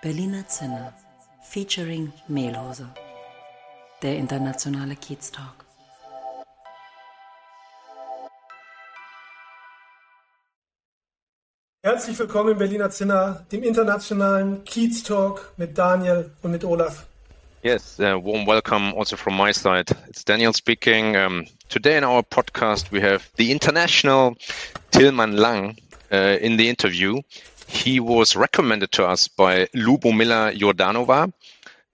Berliner Zinne featuring Mehlhose. Der internationale Kiez Talk. Herzlich willkommen im Berliner Zinner, dem internationalen Kiez Talk mit Daniel und mit Olaf. Yes, uh, warm welcome also from my side. It's Daniel speaking. Um, today in our podcast, we have the international Tilman Lang uh, in the interview. He was recommended to us by Lubomila Jordanova.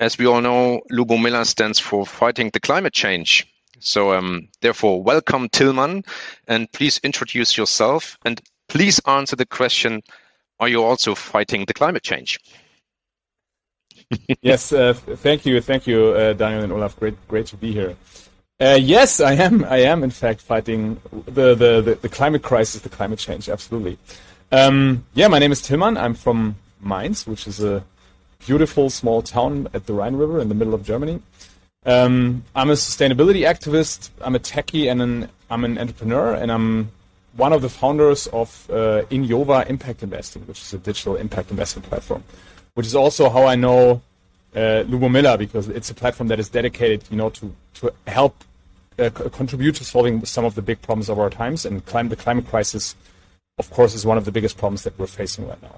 As we all know, Lubomila stands for fighting the climate change. So, um, therefore, welcome Tilman, and please introduce yourself and please answer the question: Are you also fighting the climate change? yes, uh, thank you, thank you, uh, Daniel and Olaf. Great, great to be here. Uh, yes, I am. I am, in fact, fighting the, the, the, the, climate crisis, the climate change. Absolutely. Um, yeah, my name is Tilman. I'm from Mainz, which is a beautiful small town at the Rhine River in the middle of Germany. Um, I'm a sustainability activist. I'm a techie and an, I'm an entrepreneur, and I'm one of the founders of uh, Inyova Impact Investing, which is a digital impact investment platform, which is also how I know uh, Lubomila because it's a platform that is dedicated, you know, to to help uh, contribute to solving some of the big problems of our times, and climate, the climate crisis of course, is one of the biggest problems that we're facing right now.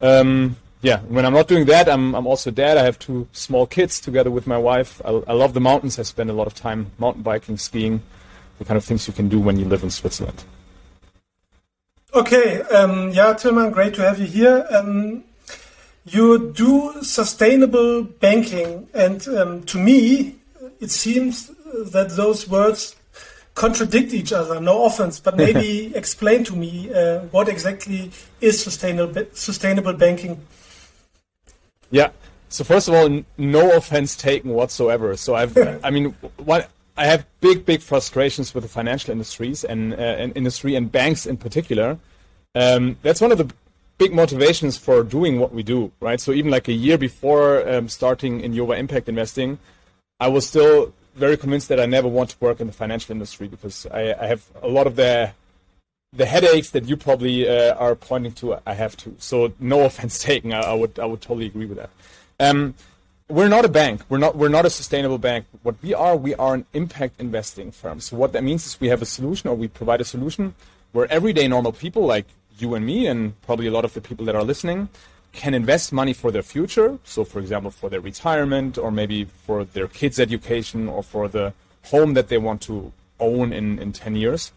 Um, yeah, when I'm not doing that, I'm, I'm also dad. I have two small kids together with my wife. I, I love the mountains. I spend a lot of time mountain biking, skiing, the kind of things you can do when you live in Switzerland. Okay, um, yeah, Tilman, great to have you here. Um, you do sustainable banking, and um, to me, it seems that those words contradict each other. No offense, but maybe explain to me uh, what exactly is sustainable sustainable banking. Yeah. So first of all, no offense taken whatsoever. So I've, I mean, what I have big, big frustrations with the financial industries and, uh, and industry and banks in particular. Um, that's one of the big motivations for doing what we do, right? So even like a year before um, starting Inyova Impact Investing, I was still very convinced that I never want to work in the financial industry because I, I have a lot of the the headaches that you probably uh, are pointing to. I have to. So no offense taken. I, I would I would totally agree with that. Um, we're not a bank. We're not we're not a sustainable bank. What we are, we are an impact investing firm. So what that means is we have a solution or we provide a solution where everyday normal people like you and me and probably a lot of the people that are listening can invest money for their future. So, for example, for their retirement, or maybe for their kids' education, or for the home that they want to own in, in 10 years.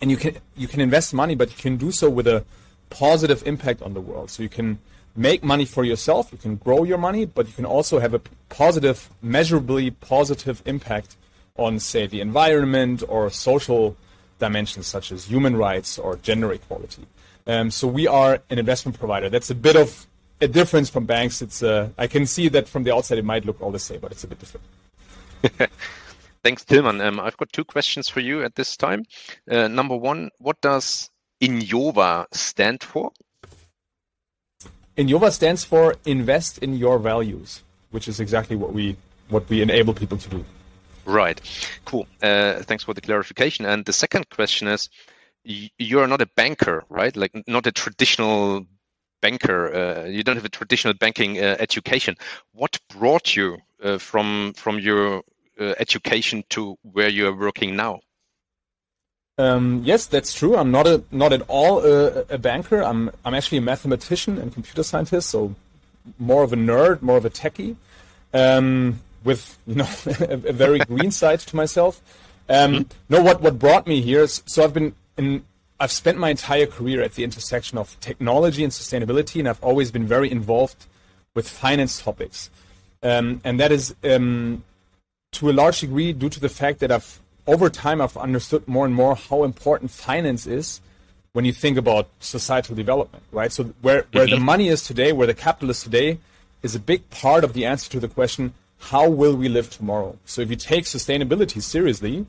And you can you can invest money, but you can do so with a positive impact on the world. So you can make money for yourself, you can grow your money, but you can also have a positive, measurably positive impact on, say, the environment or social dimensions such as human rights or gender equality. Um, so we are an investment provider. That's a bit of a difference from banks. It's uh, I can see that from the outside it might look all the same, but it's a bit different. Thanks, Tilman. Um, I've got two questions for you at this time. Uh, number one, what does Inyova stand for? Inyova stands for Invest in Your Values, which is exactly what we what we enable people to do. Right. Cool. Uh, thanks for the clarification. And the second question is, you're not a banker, right? Like not a traditional banker. Uh, you don't have a traditional banking uh, education. What brought you uh, from from your uh, education to where you are working now? Um, yes, that's true. I'm not a not at all a, a, banker. I'm I'm actually a mathematician and computer scientist, so more of a nerd, more of a techie, um, with you know a, a, very green side to myself. Um, mm -hmm. No, what what brought me here is so I've been and I've spent my entire career at the intersection of technology and sustainability, and I've always been very involved with finance topics. Um, and that is um, to a large degree due to the fact that I've over time I've understood more and more how important finance is when you think about societal development, right? So where, where the mm-hmm. money is today, where the capital is today, is a big part of the answer to the question, how will we live tomorrow? So if you take sustainability seriously,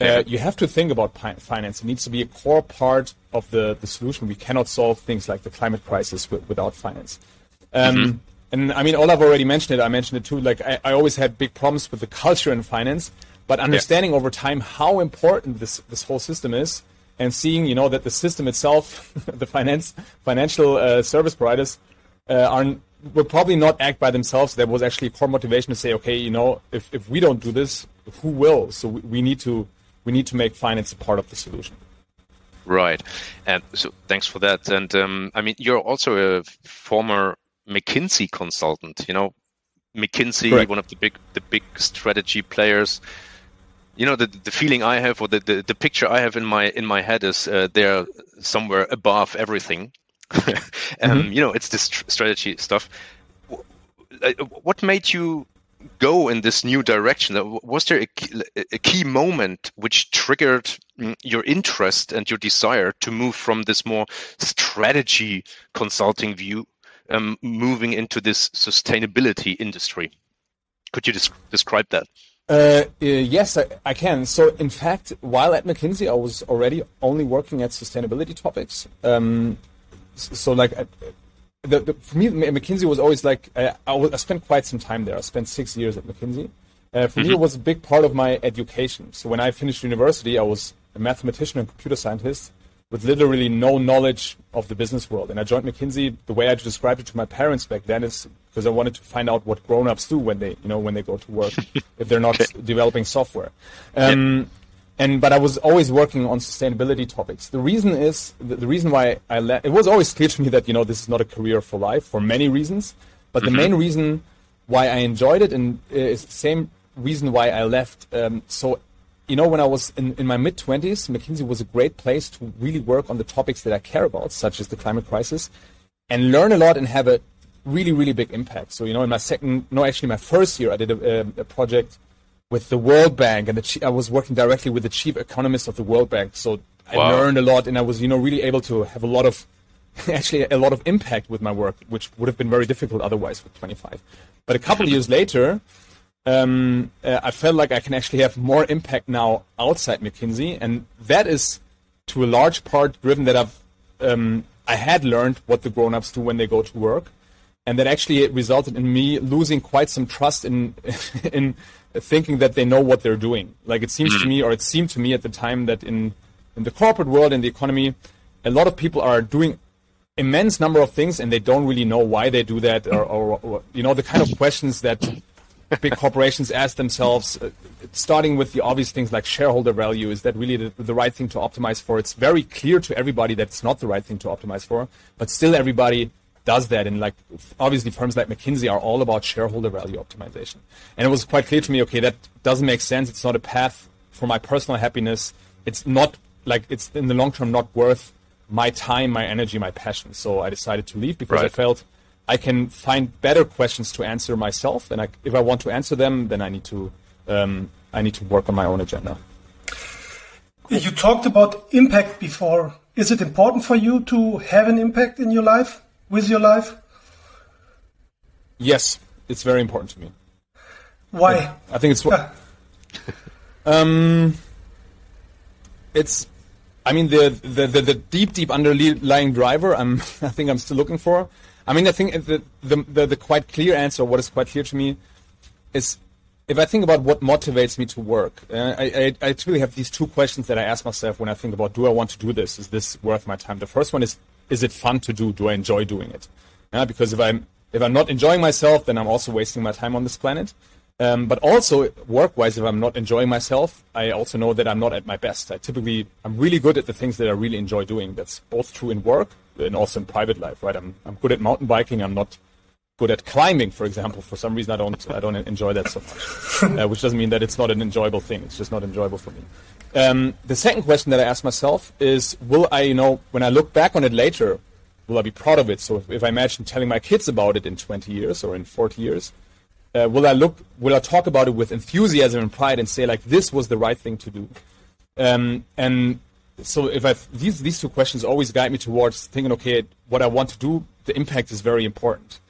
uh, you have to think about finance. It needs to be a core part of the, the solution. We cannot solve things like the climate crisis without finance. Um, mm-hmm. And I mean, Olaf already mentioned it. I mentioned it too. Like, I, I always had big problems with the culture in finance, but understanding yeah. over time how important this, this whole system is and seeing, you know, that the system itself, the finance, financial uh, service providers uh, are will probably not act by themselves. There was actually a core motivation to say, okay, you know, if, if we don't do this, who will? So we, we need to we need to make finance a part of the solution. Right, and so thanks for that. And um, I mean, you're also a former McKinsey consultant. You know, McKinsey, Correct. one of the big the big strategy players. You know, the the feeling I have, or the the, the picture I have in my in my head is uh, they're somewhere above everything. and mm-hmm. you know, it's this strategy stuff. What made you go in this new direction? Was there a, a key moment which triggered mm, your interest and your desire to move from this more strategy consulting view, um, moving into this sustainability industry? Could you describe that? Uh, uh, yes, I, I, can. So, in fact, while at McKinsey, I was already only working at sustainability topics. Um, so, like, the, the, for me, McKinsey was always like I, I, spent quite some time there. I spent six years at McKinsey. Uh, for mm-hmm. me, it was a big part of my education. So when I finished university, I was a mathematician and computer scientist with literally no knowledge of the business world. And I joined McKinsey. The way I described it to my parents back then is because I wanted to find out what grown-ups do when they, you know, when they go to work, if they're not okay. developing software. Um, yeah and but I was always working on sustainability topics. The reason is the, the reason why I left. It was always clear to me that you know this is not a career for life for many reasons, but mm-hmm. the main reason why I enjoyed it and uh, is the same reason why I left. Um, so, you know, when I was in, in my mid twenties, McKinsey was a great place to really work on the topics that I care about, such as the climate crisis, and learn a lot and have a really really big impact. So, you know, in my second, no, actually my first year, I did a, a, a project with the World Bank, and the, I was working directly with the chief economist of the World Bank. So I wow. learned a lot, and I was, you know, really able to have a lot of, actually, a lot of impact with my work, which would have been very difficult otherwise with 25. But a couple years later, um, uh, I felt like I can actually have more impact now outside McKinsey, and that is to a large part driven that I've um, I had learned what the grown-ups do when they go to work, and that actually it resulted in me losing quite some trust in in thinking that they know what they're doing. Like it seems to mm-hmm. me, or it seemed to me at the time that in in the corporate world and the economy, a lot of people are doing immense number of things and they don't really know why they do that, or, or, or you know the kind of questions that big corporations ask themselves, uh, starting with the obvious things like shareholder value. Is that really the, the, right thing to optimize for? It's very clear to everybody that it's not the right thing to optimize for, but still everybody does that. And like obviously firms like McKinsey are all about shareholder value optimization. And it was quite clear to me, okay, that doesn't make sense. It's not a path for my personal happiness. It's not like it's in the long term not worth my time, my energy, my passion. So I decided to leave because right. I felt I can find better questions to answer myself. And I, if I want to answer them, then I need to um, I need to work on my own agenda. You talked about impact before. Is it important for you to have an impact in your life? with your life? Yes, it's very important to me. Why? I think it's what. um, it's. I mean the, the, the, the, deep, deep underlying driver. I'm. I think I'm still looking for. I mean, I think the, the the, the quite clear answer, what is quite clear to me, is if I think about what motivates me to work, uh, I, I, I typically have these two questions that I ask myself when I think about do I want to do this? Is this worth my time? The first one is is it fun to do? Do I enjoy doing it? Yeah, because if I'm if I'm not enjoying myself, then I'm also wasting my time on this planet. Um, but also work-wise, if I'm not enjoying myself, I also know that I'm not at my best. I typically I'm really good at the things that I really enjoy doing. That's both true in work and also in private life. Right? I'm I'm good at mountain biking. I'm not good at climbing, for example. For some reason, I don't I don't enjoy that so much, uh, which doesn't mean that it's not an enjoyable thing. It's just not enjoyable for me. Um, the second question that I ask myself is, will I, you know, when I look back on it later, will I be proud of it? So if, if I imagine telling my kids about it in 20 years or in 40 years, uh, will I look, will I talk about it with enthusiasm and pride and say like, this was the right thing to do? Um, and so if I, these, these two questions always guide me towards thinking, okay, what I want to do, the impact is very important.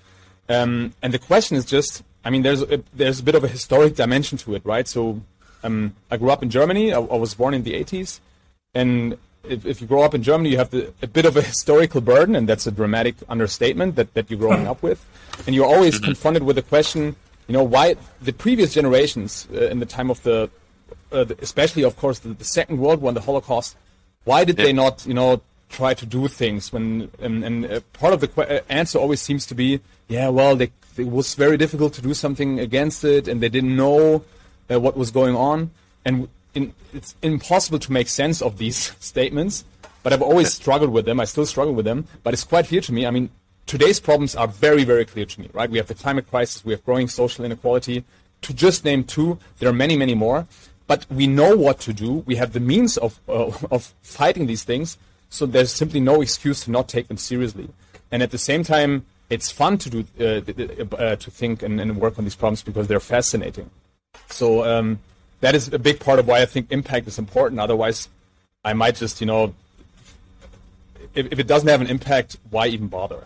Um, and the question is just, I mean, there's a, there's a bit of a historic dimension to it, right? So um, I grew up in Germany. I, I, was born in the 80s, and if, if you grow up in Germany, you have the, a bit of a historical burden, and that's a dramatic understatement that, that you're growing up with, and you're always confronted with the question, you know, why the previous generations uh, in the time of the, uh, the especially of course the, the, Second World War and the Holocaust, why did yeah. they not, you know, try to do things when and, and uh, part of the uh, answer always seems to be yeah well they, it was very difficult to do something against it and they didn't know uh, what was going on. And in, it's impossible to make sense of these statements but I've always struggled with them. I still struggle with them but it's quite clear to me I mean today's problems are very very clear to me right we have the climate crisis we have growing social inequality to just name two there are many many more but we know what to do we have the means of uh, of fighting these things so there's simply no excuse to not take them seriously. And at the same time, it's fun to do uh, uh, to think and, and, work on these problems because they're fascinating. So um, that is a big part of why I think impact is important. Otherwise, I might just you know, if, if it doesn't have an impact, why even bother?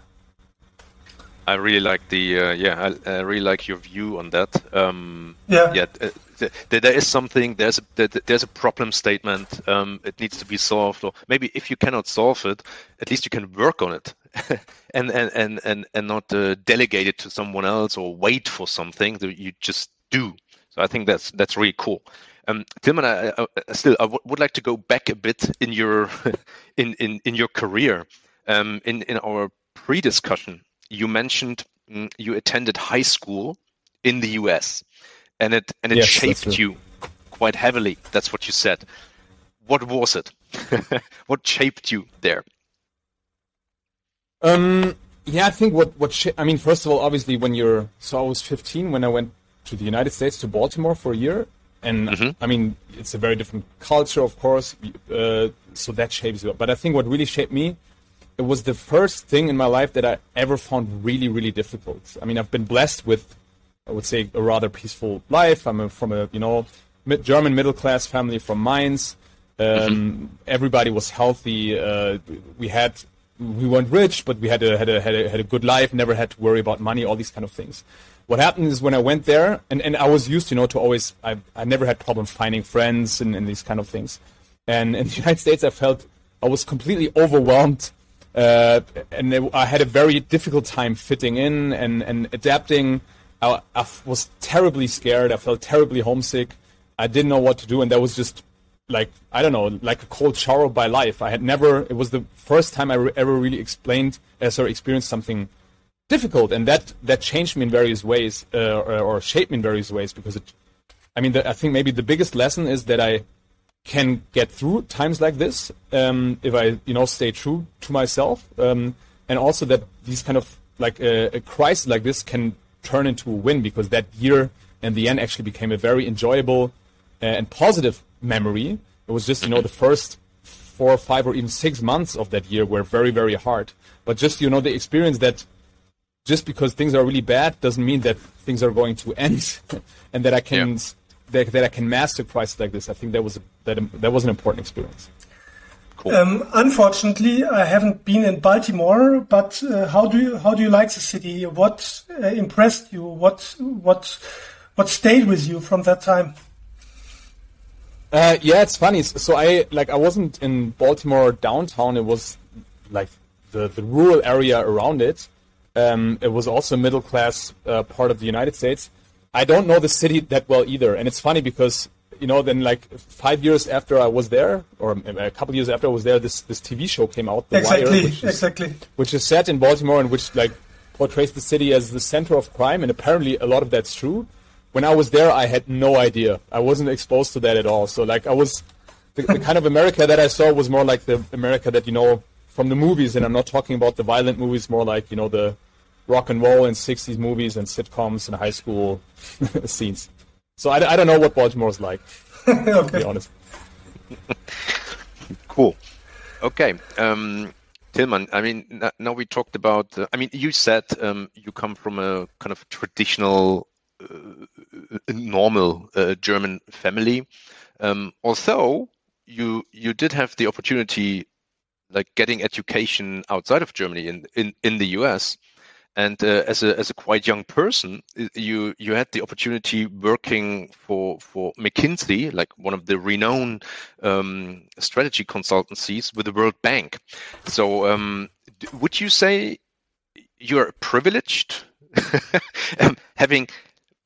I really like the uh, yeah, I, I, really like your view on that. Um, yeah, yeah. Uh, th- there is something. There's a there's a problem statement. Um, it needs to be solved, or maybe if you cannot solve it, at least you can work on it, and, and and and and not uh, delegate it to someone else or wait for something that you just do. So I think that's that's really cool. Um, Tilman, I, I, still I w- would like to go back a bit in your in in in your career. Um, in in our pre-discussion, you mentioned mm, you attended high school in the US, and it and it yes, shaped you quite heavily. That's what you said. What was it? what shaped you there? Um, yeah, I think what what sh- I mean, first of all, obviously, when you're so I was 15 when I went to the United States to Baltimore for a year, and mm-hmm. I mean, it's a very different culture, of course. Uh, so that shapes you. But I think what really shaped me it was the first thing in my life that I ever found really, really difficult. I mean, I've been blessed with, I would say, a rather peaceful life. I'm a, from a, you know, mid- German middle class family from Mainz. Um, mm-hmm. Everybody was healthy. Uh, we had, we weren't rich, but we had a, had a had a had a good life. Never had to worry about money. All these kind of things. What happened is when I went there, and, and I was used, you know, to always, I, I never had problem finding friends and, and these kind of things. And in the United States, I felt I was completely overwhelmed uh, and I had a very difficult time fitting in and, and adapting. I, I, was terribly scared. I felt terribly homesick. I didn't know what to do, and that was just like I don't know, like a cold shower by life. I had never. It was the first time I re- ever really explained, uh, sorry, experienced something difficult, and that that changed me in various ways, uh, or, or, shaped me in various ways. Because it, I mean, the, I think maybe the biggest lesson is that I can get through times like this um, if I, you know, stay true to myself, um, and also that these kind of like a, a, crisis like this can turn into a win because that year in the end actually became a very enjoyable uh, and positive memory. It was just, you know, the first four or five or even six months of that year were very, very hard. But just, you know, the experience that just because things are really bad doesn't mean that things are going to end and that I can yeah that, that I can master crisis like this. I think that was a, that that was an important experience. Cool. Um, unfortunately, I haven't been in Baltimore. But uh, how do you how do you like the city? What uh, impressed you? What what what stayed with you from that time? Uh, yeah, it's funny. So I like I wasn't in Baltimore downtown. It was like the the rural area around it. Um, it was also a middle class uh, part of the United States. I don't know the city that well either, and it's funny because you know then like five years after I was there, or a couple years after I was there, this this TV show came out, The exactly, Wire, which is, exactly, which is set in Baltimore and which like portrays the city as the center of crime, and apparently a lot of that's true. When I was there, I had no idea. I wasn't exposed to that at all. So like I was the, the kind of America that I saw was more like the America that you know from the movies, and I'm not talking about the violent movies, more like you know the rock and roll and 60s movies and sitcoms and high school scenes. So I, I don't know what Baltimore's like, okay. to be honest. cool. Okay. Um, Tilman, I mean, now we talked about, uh, I mean, you said um, you come from a kind of traditional, uh, normal uh, German family. Um, although you you did have the opportunity, like getting education outside of Germany in, in, in the US, and uh, as a as a quite young person, you you had the opportunity working for for McKinsey, like one of the renowned um, strategy consultancies with the World Bank. So, um, would you say you're privileged um, having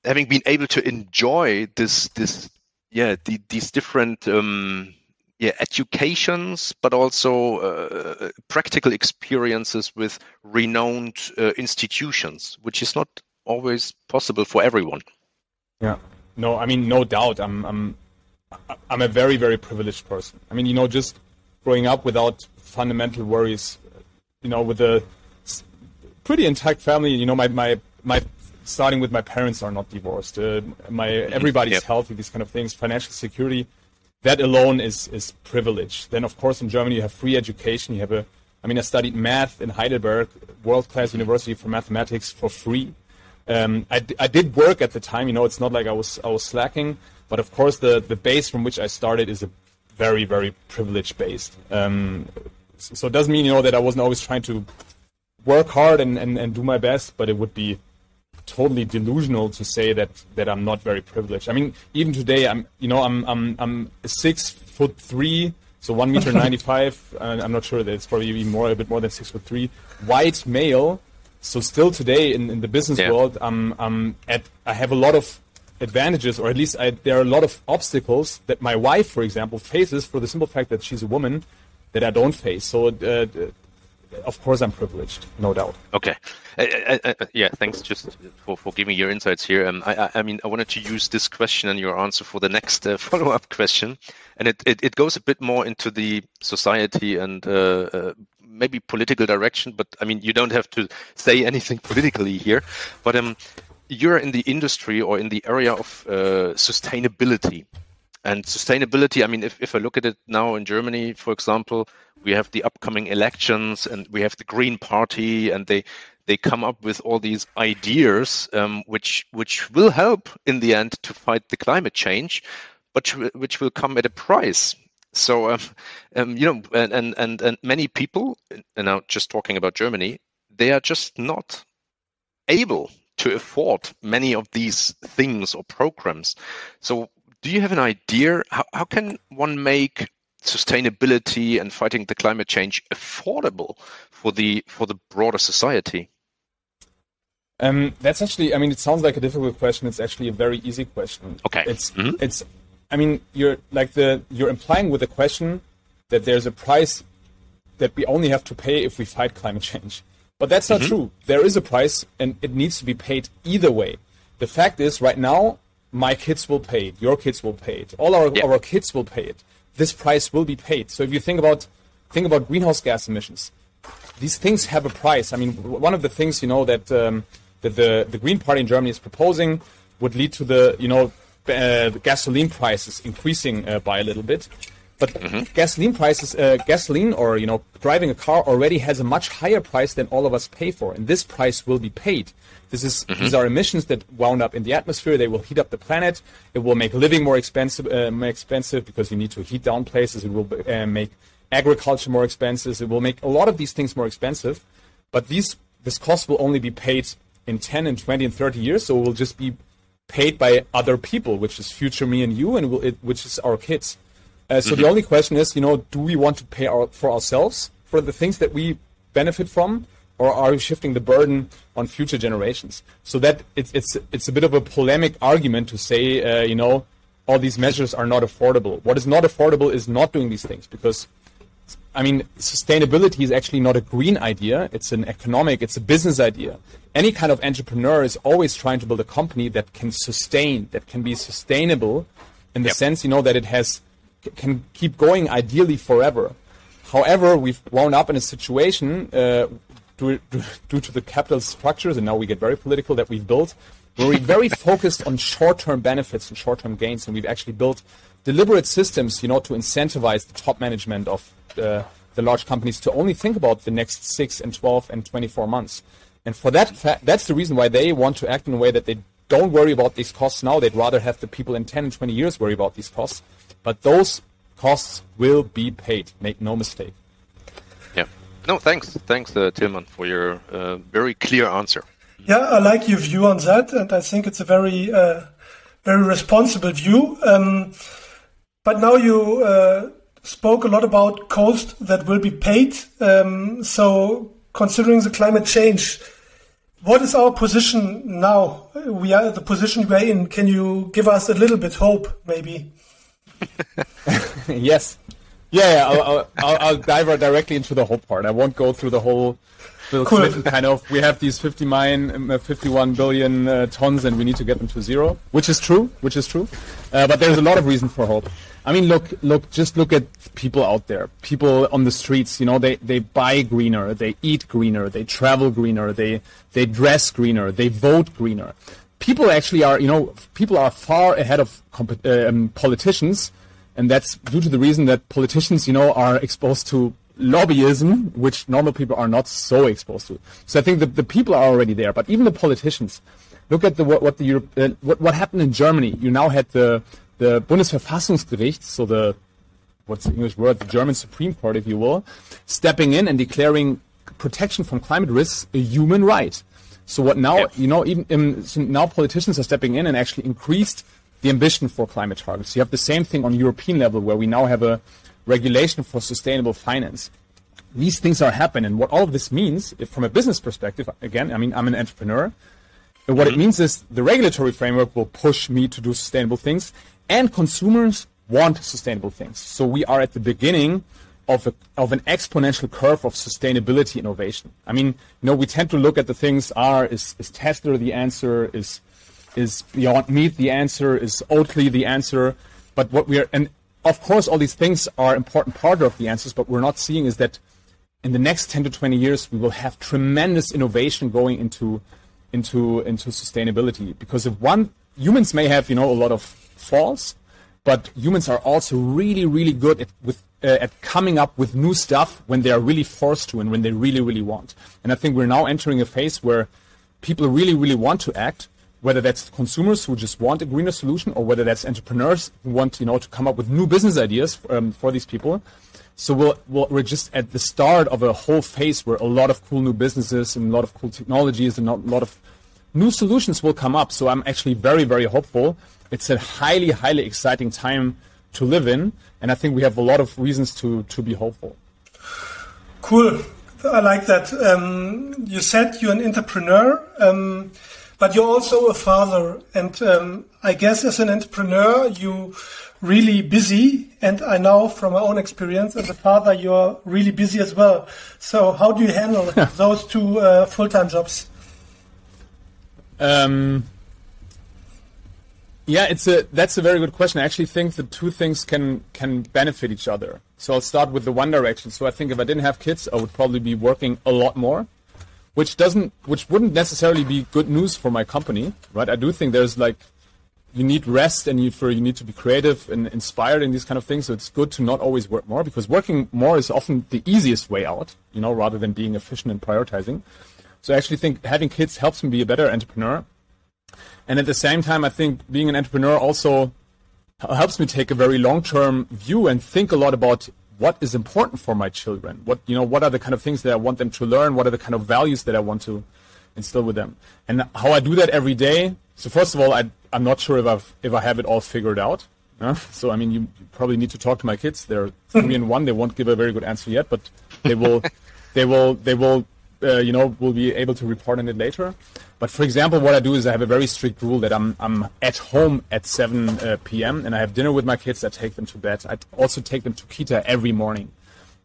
having been able to enjoy this this yeah the, these different um, yeah educations but also uh, practical experiences with renowned uh, institutions which is not always possible for everyone. Yeah. No i mean no doubt. I'm i'm i'm a very very privileged person. I mean you know just growing up without fundamental worries you know with a pretty intact family you know my my my starting with my parents are not divorced. Uh, my everybody's yep. healthy these kind of things financial security that alone is is privilege. Then, of course, in Germany you have free education. You have a, I mean, I studied math in Heidelberg, world class university for mathematics for free. Um, I, I did work at the time. You know, it's not like I was I was slacking, but of course the the base from which I started is a very very privileged base. Um, so it doesn't mean you know that I wasn't always trying to work hard and, and, and do my best, but it would be totally delusional to say that that I'm not very privileged. I mean, even today, I'm you know I'm I'm I'm six foot three, so one meter ninety five. I'm not sure that it's probably even more a bit more than six foot three. White male. So still today in, in the business yeah. world, I'm I'm at I have a lot of advantages, or at least I, there are a lot of obstacles that my wife, for example, faces for the simple fact that she's a woman that I don't face. So uh, of course I'm privileged, no doubt. Okay, uh, uh, uh, uh, yeah, thanks just for, for giving your insights here. Um, I, I, mean, I wanted to use this question and your answer for the next uh, follow-up question, and it, it, it, goes a bit more into the society and uh, maybe political direction. But I mean, you don't have to say anything politically here. But um, you're in the industry or in the area of sustainability. And sustainability, I mean, if, if I look at it now in Germany, for example, we have the upcoming elections and we have the Green Party, and they they come up with all these ideas um, which which will help in the end to fight the climate change, but which will come at a price. So, um, um, you know, and, and and many people, and now just talking about Germany, they are just not able to afford many of these things or programs. So do you have an idea how, how can one make sustainability and fighting the climate change affordable for the for the broader society? Um, that's actually, I mean, it sounds like a difficult question. It's actually a very easy question. Okay. It's, mm-hmm. it's, I mean, you're like the, you're implying with the question that there's a price that we only have to pay if we fight climate change. But that's not mm-hmm. true. There is a price and it needs to be paid either way. The fact is, right now, my kids will pay it, your kids will pay it, all our, yeah. our kids will pay it. This price will be paid. So if you think about think about greenhouse gas emissions, these things have a price. I mean, one of the things you know that um, that the the Green Party in Germany is proposing would lead to the you know uh, gasoline prices increasing uh, by a little bit. But mm-hmm. gasoline prices, uh, gasoline or you know driving a car already has a much higher price than all of us pay for, and this price will be paid. This is mm-hmm. these are emissions that wound up in the atmosphere. They will heat up the planet. It will make living more expensive, uh, more expensive because you need to heat down places. It will uh, make agriculture more expensive. It will make a lot of these things more expensive. But these this cost will only be paid in 10 and 20 and 30 years, so it will just be paid by other people, which is future me and you, and will, it, which is our kids. Uh, so mm-hmm. the only question is, you know, do we want to pay our, for ourselves for the things that we benefit from, or are we shifting the burden on future generations? So that it's it's it's a bit of a polemic argument to say, uh, you know, all these measures are not affordable. What is not affordable is not doing these things because. I mean, sustainability is actually not a green idea. It's an economic, it's a business idea. Any kind of entrepreneur is always trying to build a company that can sustain, that can be sustainable in the yep. sense, you know, that it has can keep going ideally forever. However, we've wound up in a situation uh, due, due, to the capital structures, and now we get very political that we've built, where we're very focused on short-term benefits and short-term gains, and we've actually built deliberate systems, you know, to incentivize the top management of uh, the large companies to only think about the next six and 12 and 24 months. And for that, that's the reason why they want to act in a way that they don't worry about these costs now. They'd rather have the people in 10 and 20 years worry about these costs. But those costs will be paid. Make no mistake. Yeah. No, thanks, thanks, uh, Tilman, for your uh, very clear answer. Yeah, I like your view on that, and I think it's a very, uh, very responsible view. Um, but now you uh, spoke a lot about cost that will be paid. Um, so, considering the climate change, what is our position now? We are the position we're in. Can you give us a little bit hope, maybe? yes. Yeah, yeah I'll, I'll, I'll, dive directly into the hope part. I won't go through the whole Bill cool. Kind of. We have these 50 mine, uh, 51 billion uh, tons, and we need to get them to zero, which is true, which is true. Uh, but there's a lot of reason for hope. I mean, look, look, just look at people out there, people on the streets. You know, they, they buy greener, they eat greener, they travel greener, they they dress greener, they vote greener. People actually are, you know, people are far ahead of um, politicians and that's due to the reason that politicians, you know, are exposed to lobbyism, which normal people are not so exposed to. So I think the, the people are already there, but even the politicians. Look at the what, what the Europe, uh, what, what happened in Germany. You now had the the Bundesverfassungsgericht, so the what's the English word, the German Supreme Court, if you will, stepping in and declaring protection from climate risks a human right. So what now, you know, even um, so now politicians are stepping in and actually increased the ambition for climate targets. You have the same thing on European level where we now have a regulation for sustainable finance. These things are happening. What all of this means, from a business perspective, again, I mean, I'm an entrepreneur. And what it mm-hmm. means is the regulatory framework will push me to do sustainable things, and consumers want sustainable things. So we are at the beginning of, a, of an exponential curve of sustainability innovation. I mean, you know, we tend to look at the things: are is, is Tesla the answer? Is is Beyond Meat the answer? Is Oatly the answer? But what we are, and of course, all these things are important part of the answers, but we're not seeing is that in the next 10 to 20 years, we will have tremendous innovation going into, into, into sustainability. Because if one, humans may have, you know, a lot of faults, but humans are also really, really good at, with, uh, at coming up with new stuff when they are really forced to and when they really, really want. And I think we're now entering a phase where people really, really want to act, whether that's consumers who just want a greener solution or whether that's entrepreneurs who want you know to come up with new business ideas um, for these people. So we'll, we we are just at the start of a whole phase where a lot of cool new businesses and a lot of cool technologies and a lot of new solutions will come up. So i'm actually very very hopeful. It's a highly highly exciting time to live in and i think we have a lot of reasons to to be hopeful cool i like that um, you said you're an entrepreneur um, but you're also a father, and um, I guess as an entrepreneur, you really busy. And I know from my own experience as a father, you're really busy as well. So how do you handle those two uh, full-time jobs? Um, yeah, it's a that's a very good question. I actually think the two things can can benefit each other. So I'll start with the one direction. So I think if I didn't have kids, I would probably be working a lot more which doesn't which wouldn't necessarily be good news for my company right i do think there's like you need rest and you for you need to be creative and inspired in these kind of things so it's good to not always work more because working more is often the easiest way out you know rather than being efficient and prioritizing so i actually think having kids helps me be a better entrepreneur and at the same time i think being an entrepreneur also helps me take a very long term view and think a lot about what is important for my children? What you know, what are the kind of things that I want them to learn? What are the kind of values that I want to instill with them? And how I do that every day. So first of all, I, I'm not sure if I've if I have it all figured out. So I mean, you, you probably need to talk to my kids. They're three and one. They won't give a very good answer yet, but they will, they will, they will, uh, you know, will be able to report on it later. But for example, what I do is I have a very strict rule that I'm I'm at home at 7 uh, p.m. and I have dinner with my kids. I take them to bed. I also take them to kita every morning.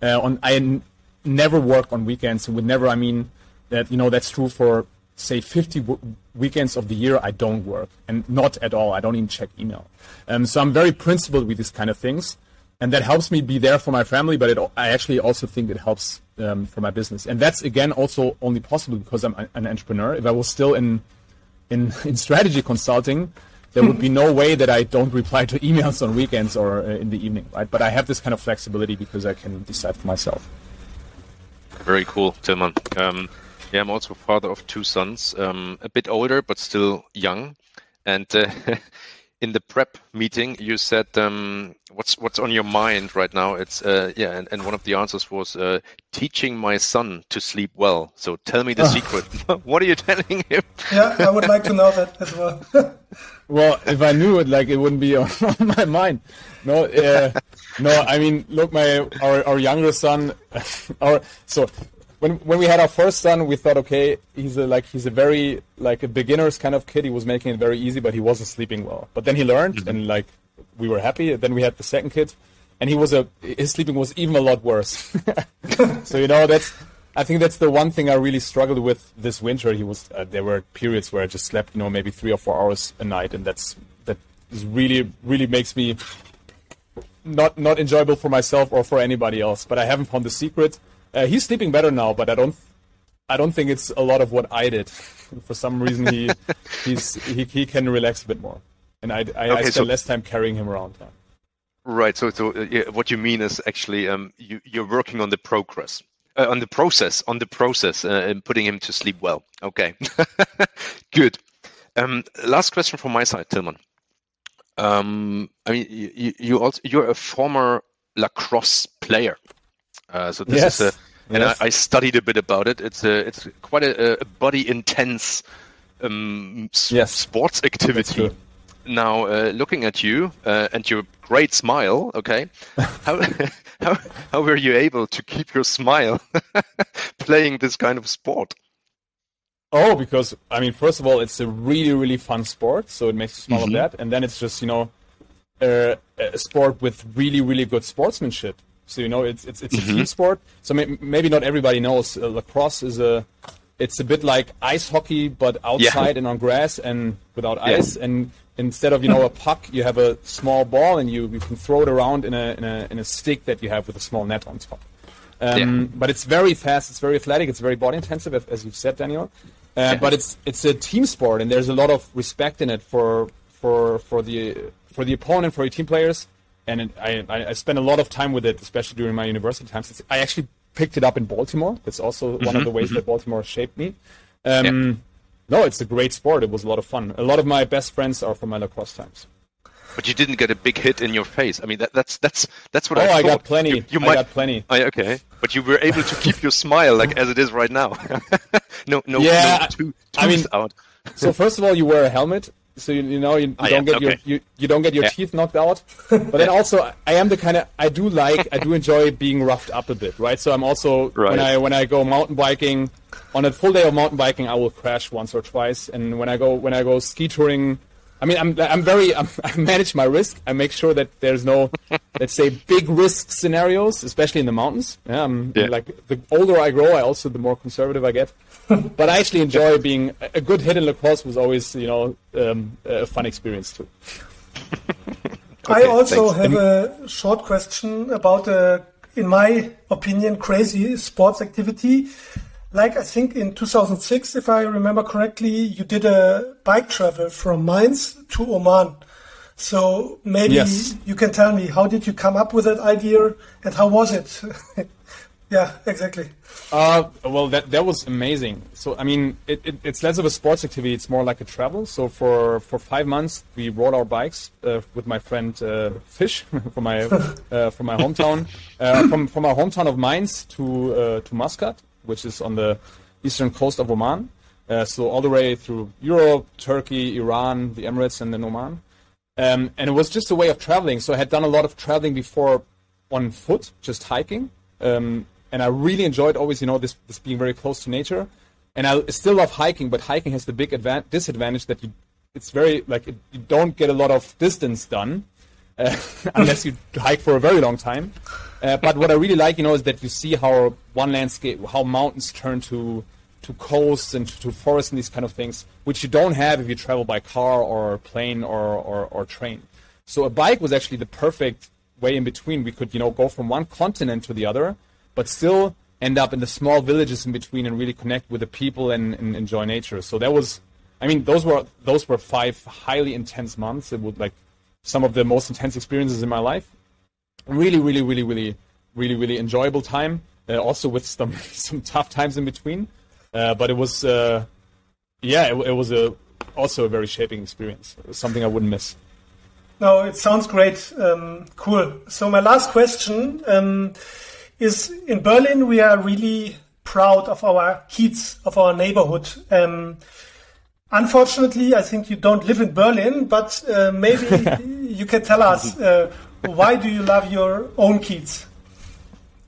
Uh, on I n- never work on weekends, and with never I mean that you know that's true for say 50 w- weekends of the year. I don't work, and not at all. I don't even check email. Um, so I'm very principled with these kind of things and that helps me be there for my family. But it, I actually also think it helps um, for my business, and that's again also only possible because I'm an entrepreneur. If I was still in in, in strategy consulting, there would be no way that I don't reply to emails on weekends or uh, in the evening, right? But I have this kind of flexibility because I can decide for myself. Very cool, Tilman. Um, yeah, I'm also father of two sons, um, a bit older but still young, and uh, in the prep meeting, you said, um, "What's what's on your mind right now?" It's uh, yeah, and, and one of the answers was uh, teaching my son to sleep well. So tell me the oh. secret. what are you telling him? yeah, I would like to know that as well. well, if I knew it, like it wouldn't be on, on my mind. No, uh, no. I mean, look, my our our younger son, our so when when we had our first son, we thought, okay, he's a like he's a very like a beginner's kind of kid. He was making it very easy, but he wasn't sleeping well. But then he learned, mm-hmm. and like we were happy. Then we had the second kid, and he was a his sleeping was even a lot worse. so you know that's I think that's the one thing I really struggled with this winter. He was uh, there were periods where I just slept, you know, maybe three or four hours a night, and that's that is really really makes me not not enjoyable for myself or for anybody else. But I haven't found the secret. Uh, he's sleeping better now, but I don't. I don't think it's a lot of what I did. For some reason, he he's he, he can relax a bit more, and I I, okay, I spend so, less time carrying him around. Right. So, so uh, yeah, what you mean is actually um, you you're working on the progress, uh, on the process, on the process, uh, and putting him to sleep well. Okay. Good. Um, last question from my side, Tilman. Um, I mean, you, you also you're a former lacrosse player. Uh, so this yes. is a, and yes. I, I, studied a bit about it. It's a, it's quite a, a body intense um, yes. sports activity. Now, uh, looking at you uh, and your great smile, okay, how, how how were you able to keep your smile playing this kind of sport? Oh, because I mean, first of all, it's a really really fun sport, so it makes you smile mm-hmm. of that, and then it's just you know uh, a sport with really really good sportsmanship. So you know, it's it's, it's mm-hmm. a team sport. So may- maybe not everybody knows uh, lacrosse is a it's a bit like ice hockey, but outside yeah. and on grass and without yeah. ice. And instead of you know a puck, you have a small ball and you, you can throw it around in a, in a in a stick that you have with a small net on top. Um, yeah. But it's very fast. It's very athletic. It's very body intensive, as you've said, Daniel. Uh, but it's it's a team sport, and there's a lot of respect in it for for for the for the opponent, for your team players, and it, I, I spent a lot of time with it, especially during my university times. I actually picked it up in Baltimore. That's also mm-hmm, one of the ways mm-hmm. that Baltimore shaped me. Um, yeah. No, it's a great sport. It was a lot of fun. A lot of my best friends are from my lacrosse times. But you didn't get a big hit in your face. I mean, that, that's that's that's what oh, I thought. I got plenty. You, you might, I got plenty. Oh, okay, but you were able to keep your smile like as it is right now. no, no, yeah, no two, I mean, out. so first of all, you wear a helmet, so you, you know you, you oh, don't yeah, get okay. your you, you don't get your yeah. teeth knocked out. But then also I am the kind of I do like I do enjoy being roughed up a bit, right? So I'm also right. when I when I go mountain biking on a full day of mountain biking, I will crash once or twice, and when I go when I go ski touring. I mean, I'm I'm very I'm, i manage my risk. I make sure that there's no, let's say, big risk scenarios, especially in the mountains. Yeah, I'm, yeah. like the older I grow, I also the more conservative I get. but I actually enjoy being a good hit in lacrosse was always you know um, a fun experience too. okay, I also thanks. have a short question about a, in my opinion, crazy sports activity. Like I think in 2006, if I remember correctly, you did a bike travel from Mainz to Oman. So maybe yes. you can tell me how did you come up with that idea and how was it? Yeah, exactly. Uh, well, that that was amazing. So I mean, it, it, it's less of a sports activity; it's more like a travel. So for for five months, we rode our bikes uh, with my friend uh, Fish from my uh, from my hometown, uh, from from our hometown of Mainz to uh, to Muscat, which is on the eastern coast of Oman. so all the way through Europe, Turkey, Iran, the Emirates, and then Oman. Um, and it was just a way of traveling. So I had done a lot of traveling before on foot, just hiking. Um, and I really enjoyed always, you know, this this being very close to nature. And I still love hiking, but hiking has the big advan- disadvantage that you it's very like it, you don't get a lot of distance done uh, unless you hike for a very long time. Uh, but what I really like, you know, is that you see how one landscape, how mountains turn to to coasts and to, forests and these kind of things, which you don't have if you travel by car or plane or, or, or train. So a bike was actually the perfect way in between. We could, you know, go from one continent to the other but still end up in the small villages in between and really connect with the people and, and enjoy nature. So that was, I mean, those were those were five highly intense months. It would like some of the most intense experiences in my life. Really, really, really, really, really, really enjoyable time. Uh, also with some some tough times in between, uh, but it was uh, yeah, it, it, was a also a very shaping experience. something I wouldn't miss. No, it sounds great. Um, cool. So my last question um, is: In Berlin, we are really proud of our Kiez, of our neighborhood. Um, unfortunately, I think you don't live in Berlin, but uh, maybe you can tell us uh, why do you love your own Kiez,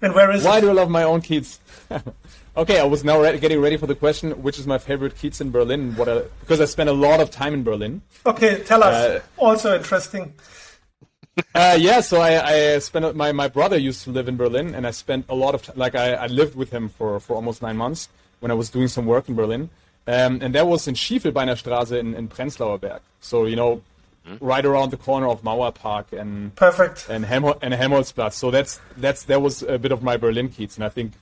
and where is Why it? do I love my own kids? okay, I was now re- getting ready for the question, which is my favorite Kiez in Berlin? What I, because I spent a lot of time in Berlin. Okay, tell us. Uh, also interesting. Uh, yeah, so I, I spent my my brother used to live in Berlin, and I spent a lot of time. Like I, I lived with him for, for almost nine months when I was doing some work in Berlin, um, and that was in Schivelbeiner Straße in, in Prenzlauer Berg. So you know, right around the corner of Mauerpark and Perfect. and Helmho- and Helmholtzplatz. So that's that's that was a bit of my Berlin Kiez, and I think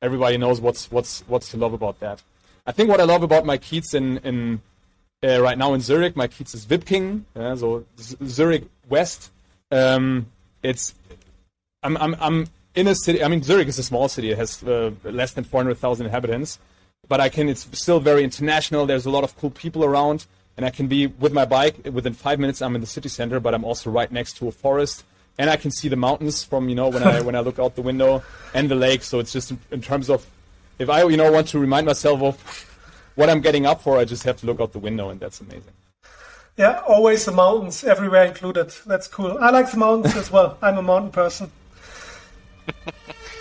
everybody knows what's what's what's to love about that. I think what I love about my Kiez in in uh, right now in Zurich, my Kiez is Wipking, uh, so Z- Zurich West. Um, it's I'm I'm I'm in a city. I mean, Zurich is a small city. It has uh, less than 400,000 inhabitants, but I can. It's still very international. There's a lot of cool people around, and I can be with my bike within five minutes. I'm in the city center, but I'm also right next to a forest, and I can see the mountains from you know when I when I look out the window and the lake. So it's just in, in terms of if I you know want to remind myself of what I'm getting up for, I just have to look out the window, and that's amazing. Yeah, always the mountains, everywhere included. That's cool. I like the mountains as well. I'm a mountain person.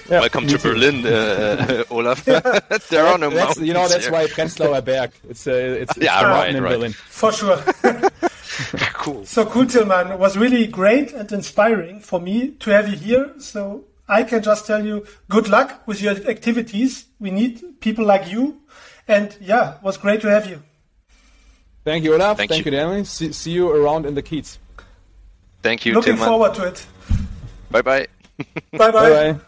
Yeah, Welcome to too. Berlin, uh, Olaf. there are no That's, you know, that's here. why Prenzlauer Berg. It's a it's, it's Yeah, the right, mountain in right. Berlin. For sure. cool. so cool, Tillman. It was really great and inspiring for me to have you here. So I can just tell you good luck with your activities. We need people like you. And yeah, it was great to have you. Thank you, Olaf. Thank Thank, you. you, Danny. See, see you around in the Kiez. Thank you, Looking Tillman. forward to it. Bye bye. Bye bye. Bye bye.